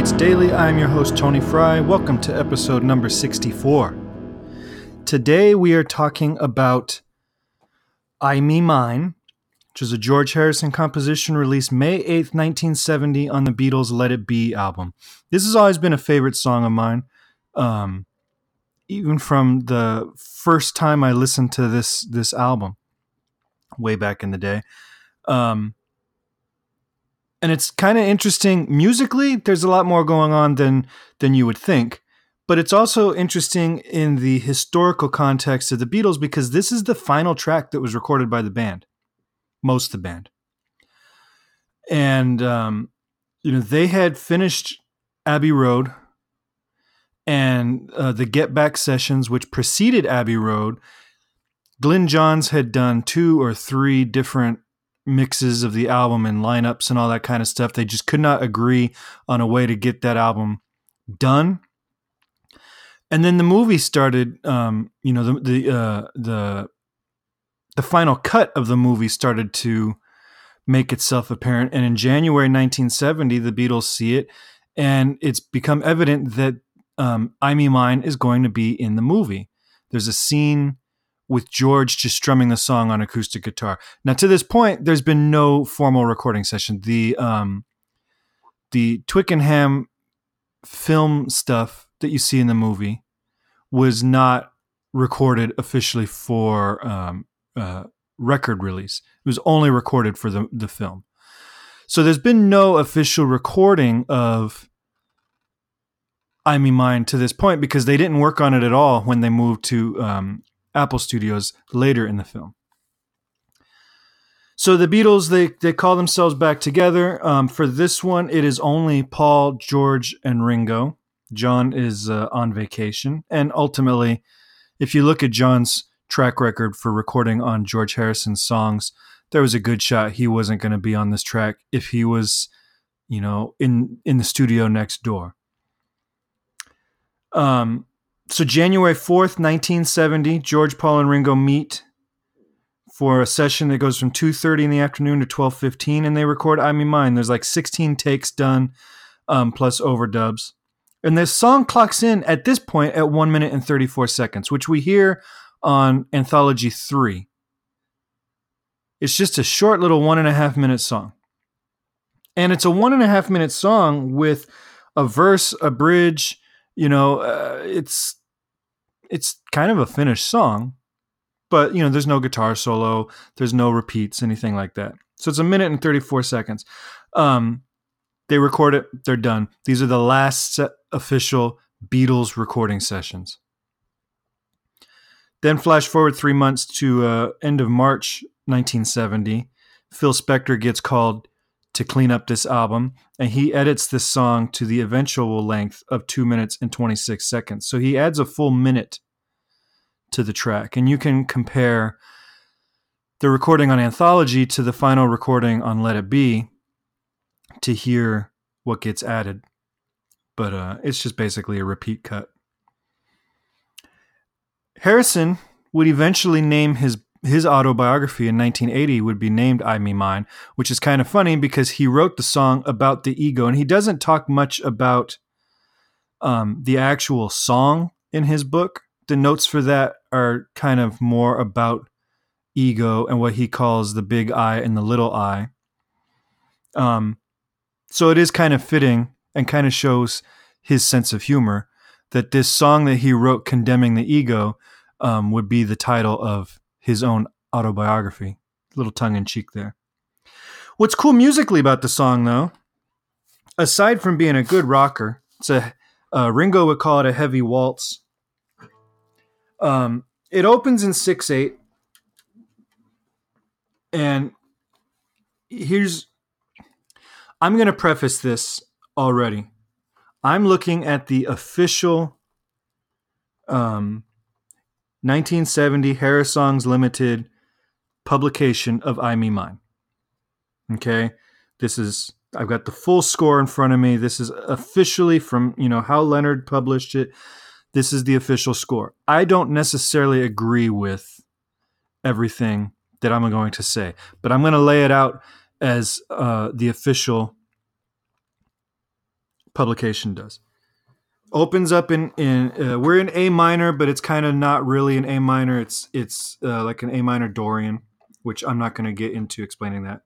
Beats Daily. I'm your host, Tony Fry. Welcome to episode number 64. Today we are talking about I Me Mine, which is a George Harrison composition released May 8th, 1970 on the Beatles' Let It Be album. This has always been a favorite song of mine. Um, even from the first time I listened to this this album way back in the day. Um, and it's kind of interesting musically. There's a lot more going on than than you would think, but it's also interesting in the historical context of the Beatles because this is the final track that was recorded by the band, most of the band, and um, you know they had finished Abbey Road and uh, the Get Back sessions, which preceded Abbey Road. Glyn Johns had done two or three different mixes of the album and lineups and all that kind of stuff. They just could not agree on a way to get that album done. And then the movie started. Um, you know, the the uh, the the final cut of the movie started to make itself apparent. And in January 1970, the Beatles see it, and it's become evident that um, I Me Mine is going to be in the movie. There's a scene with George just strumming the song on acoustic guitar. Now, to this point, there's been no formal recording session. The um, the Twickenham film stuff that you see in the movie was not recorded officially for um, uh, record release. It was only recorded for the the film. So there's been no official recording of I Me Mine to this point because they didn't work on it at all when they moved to um, Apple Studios later in the film. So the Beatles they they call themselves back together. Um, for this one, it is only Paul, George, and Ringo. John is uh, on vacation, and ultimately, if you look at John's track record for recording on George Harrison's songs, there was a good shot he wasn't going to be on this track if he was, you know, in in the studio next door. Um, so January 4th, 1970, George, Paul, and Ringo meet for a session that goes from 2.30 in the afternoon to 12.15, and they record I Me Mine. There's like 16 takes done, um, plus overdubs. And this song clocks in at this point at 1 minute and 34 seconds, which we hear on Anthology 3. It's just a short little one and a half minute song. And it's a one and a half minute song with a verse, a bridge, you know, uh, it's it's kind of a finished song, but you know, there's no guitar solo, there's no repeats, anything like that. So it's a minute and 34 seconds. Um, they record it, they're done. These are the last official Beatles recording sessions. Then flash forward three months to uh, end of March 1970. Phil Spector gets called to clean up this album, and he edits this song to the eventual length of two minutes and 26 seconds. So he adds a full minute to the track, and you can compare the recording on Anthology to the final recording on Let It Be to hear what gets added. But uh, it's just basically a repeat cut. Harrison would eventually name his his autobiography in 1980 would be named I Me Mine, which is kind of funny because he wrote the song about the ego and he doesn't talk much about um, the actual song in his book. The notes for that are kind of more about ego and what he calls the big I and the little I. Um, so it is kind of fitting and kind of shows his sense of humor that this song that he wrote condemning the ego um, would be the title of his own autobiography. Little tongue in cheek there. What's cool musically about the song, though, aside from being a good rocker, it's a uh, Ringo would call it a heavy waltz. Um, it opens in six eight, and here's I'm going to preface this already. I'm looking at the official um, 1970 Harrisongs Limited publication of I Me Mine. Okay, this is I've got the full score in front of me. This is officially from you know Hal Leonard published it. This is the official score. I don't necessarily agree with everything that I'm going to say, but I'm going to lay it out as uh, the official publication does. Opens up in in uh, we're in A minor, but it's kind of not really an A minor. It's it's uh, like an A minor Dorian, which I'm not going to get into explaining that.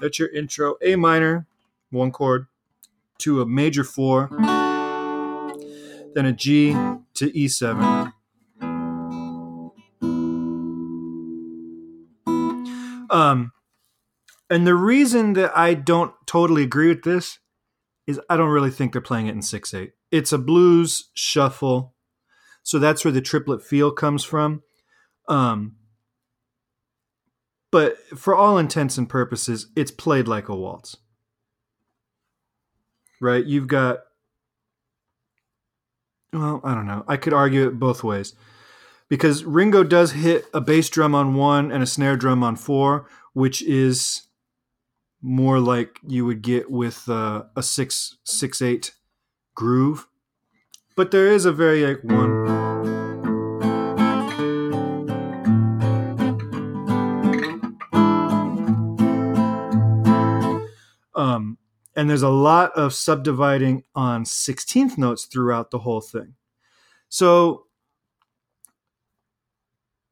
That's your intro. A minor, one chord, to a major four, then a G to E7. And the reason that I don't totally agree with this is I don't really think they're playing it in 6 8. It's a blues shuffle. So that's where the triplet feel comes from. Um, but for all intents and purposes, it's played like a waltz. Right? You've got, well, I don't know. I could argue it both ways. Because Ringo does hit a bass drum on one and a snare drum on four, which is more like you would get with uh, a six six eight groove. But there is a very like one. Um, and there's a lot of subdividing on 16th notes throughout the whole thing. So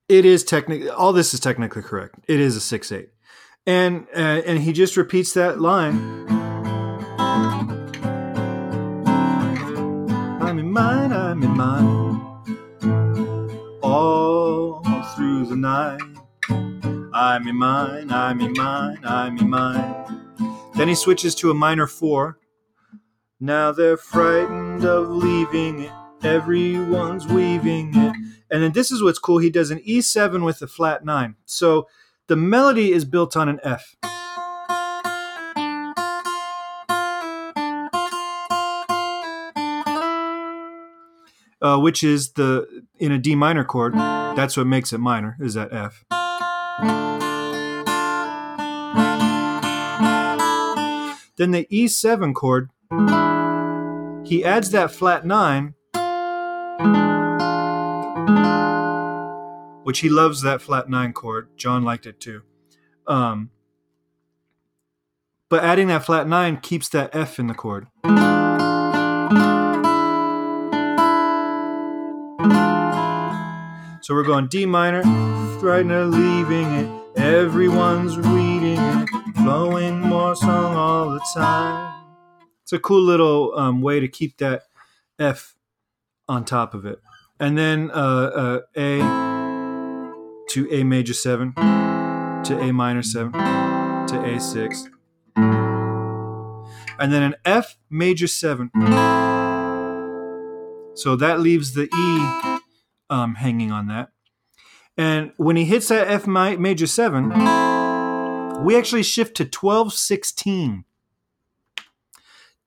it is technically all this is technically correct. It is a 6-8. And uh, and he just repeats that line. I'm in mine, I'm in mine. All through the night. I'm in mine, I'm in mine, I'm in mine. Then he switches to a minor four. Now they're frightened of leaving it. Everyone's weaving it. And then this is what's cool. He does an E7 with a flat nine. So the melody is built on an F. Uh, which is the in a D minor chord. That's what makes it minor. Is that F? Then the E7 chord, he adds that flat nine, which he loves that flat nine chord. John liked it too. Um, but adding that flat nine keeps that F in the chord. So we're going D minor, right now leaving it. Everyone's reading it, flowing more song all the time. It's a cool little um, way to keep that F on top of it. And then uh, uh, A to A major 7 to A minor 7 to A6. And then an F major 7. So that leaves the E um, hanging on that. And when he hits that F major 7, we actually shift to 1216.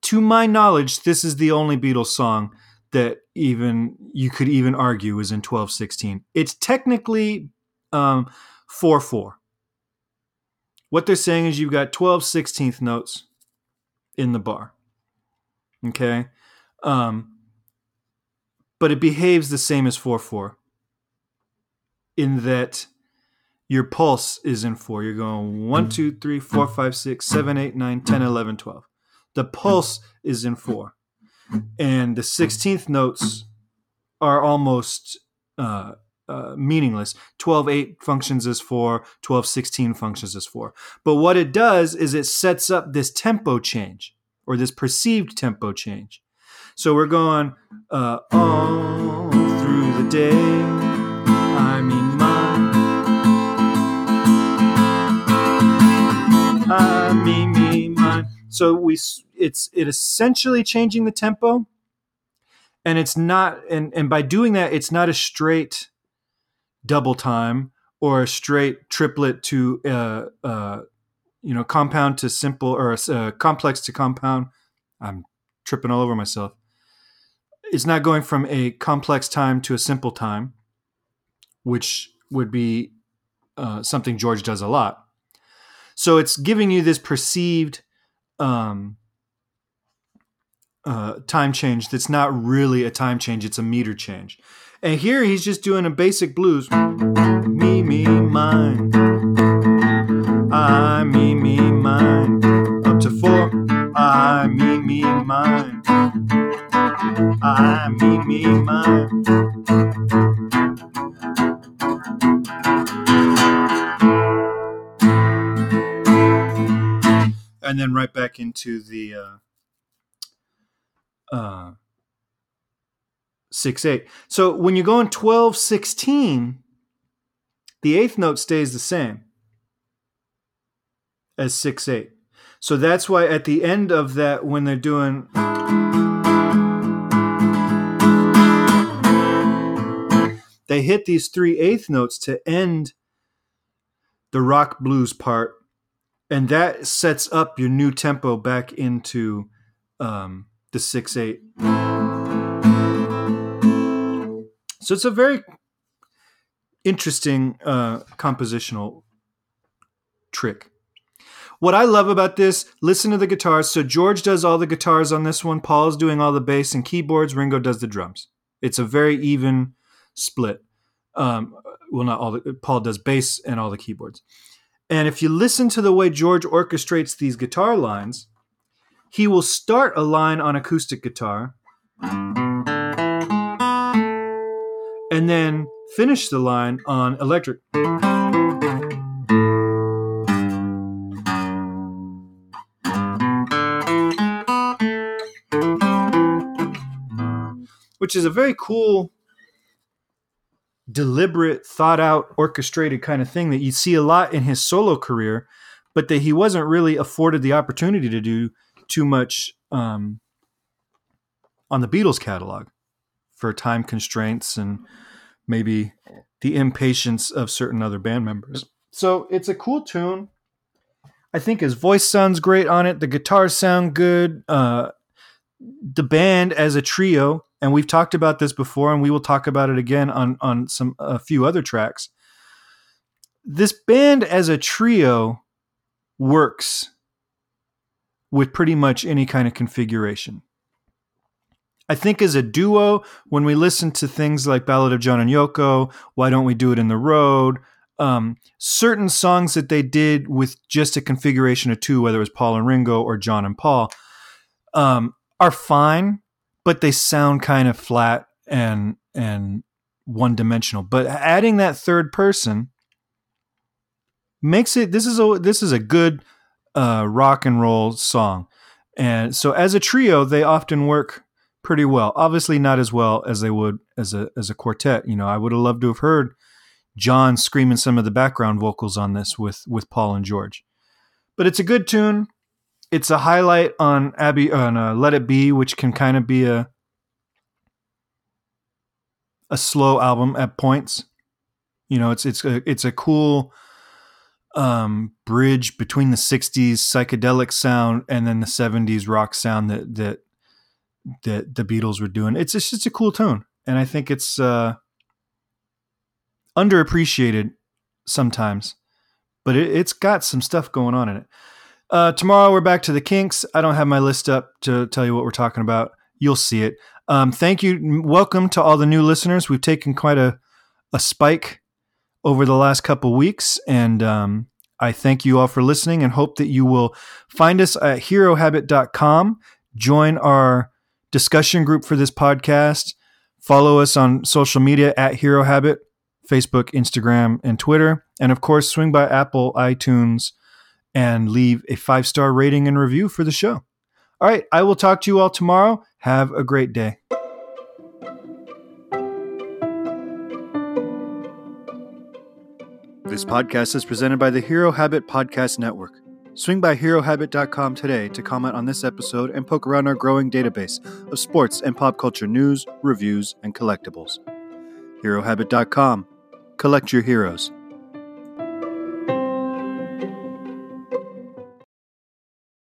To my knowledge, this is the only Beatles song that even you could even argue is in 1216. It's technically um, 4 4. What they're saying is you've got 12 16th notes in the bar. Okay? Um, but it behaves the same as 4 4 in that your pulse is in 4. You're going 1, 2, 3, 4, 5, 6, 7, 8, 9, 10, 11, 12. The pulse is in 4. And the 16th notes are almost uh, uh, meaningless. 12 8 functions as 4, 12 16 functions as 4. But what it does is it sets up this tempo change or this perceived tempo change. So we're going uh, all through the day. I mean, mine. I mean, me, mine. So we, it's it essentially changing the tempo, and it's not, and and by doing that, it's not a straight double time or a straight triplet to uh, uh, you know compound to simple or uh, complex to compound. I'm tripping all over myself it's not going from a complex time to a simple time, which would be uh, something George does a lot. So it's giving you this perceived um, uh, time change that's not really a time change; it's a meter change. And here he's just doing a basic blues. Me, me, mine. I, me, me, mine. Up to four. I, me, me, mine. I, me, me, mine. And then right back into the uh, uh, 6 8. So when you go in 12 16, the eighth note stays the same as 6 8. So that's why at the end of that, when they're doing. They hit these three eighth notes to end the rock blues part, and that sets up your new tempo back into um, the 6 8. So it's a very interesting uh, compositional trick. What I love about this, listen to the guitars. So George does all the guitars on this one. Paul's doing all the bass and keyboards. Ringo does the drums. It's a very even split. Um, well, not all. The, Paul does bass and all the keyboards. And if you listen to the way George orchestrates these guitar lines, he will start a line on acoustic guitar and then finish the line on electric. Which is a very cool, deliberate, thought out, orchestrated kind of thing that you see a lot in his solo career, but that he wasn't really afforded the opportunity to do too much um, on the Beatles catalog for time constraints and maybe the impatience of certain other band members. So it's a cool tune. I think his voice sounds great on it. The guitars sound good. Uh, the band as a trio, and we've talked about this before, and we will talk about it again on on some a few other tracks. This band as a trio works with pretty much any kind of configuration. I think as a duo, when we listen to things like Ballad of John and Yoko, Why Don't We Do It in the Road, um, certain songs that they did with just a configuration of two, whether it was Paul and Ringo or John and Paul, um, are fine, but they sound kind of flat and and one dimensional. But adding that third person makes it this is a this is a good uh, rock and roll song. And so as a trio, they often work pretty well. Obviously, not as well as they would as a as a quartet. You know, I would have loved to have heard John screaming some of the background vocals on this with with Paul and George. But it's a good tune. It's a highlight on Abbey on uh, Let It Be, which can kind of be a a slow album at points. You know, it's it's a it's a cool um, bridge between the '60s psychedelic sound and then the '70s rock sound that that that the Beatles were doing. It's just it's a cool tone, and I think it's uh, underappreciated sometimes, but it, has got some stuff going on in it. Uh, tomorrow we're back to the Kinks. I don't have my list up to tell you what we're talking about. You'll see it. Um, thank you. Welcome to all the new listeners. We've taken quite a a spike over the last couple weeks, and um, I thank you all for listening and hope that you will find us at herohabit.com. Join our discussion group for this podcast. Follow us on social media at Hero Habit, Facebook, Instagram, and Twitter. And of course, swing by Apple, iTunes, and leave a five star rating and review for the show. All right, I will talk to you all tomorrow. Have a great day. This podcast is presented by the Hero Habit Podcast Network. Swing by HeroHabit.com today to comment on this episode and poke around our growing database of sports and pop culture news, reviews, and collectibles. HeroHabit.com. Collect your heroes.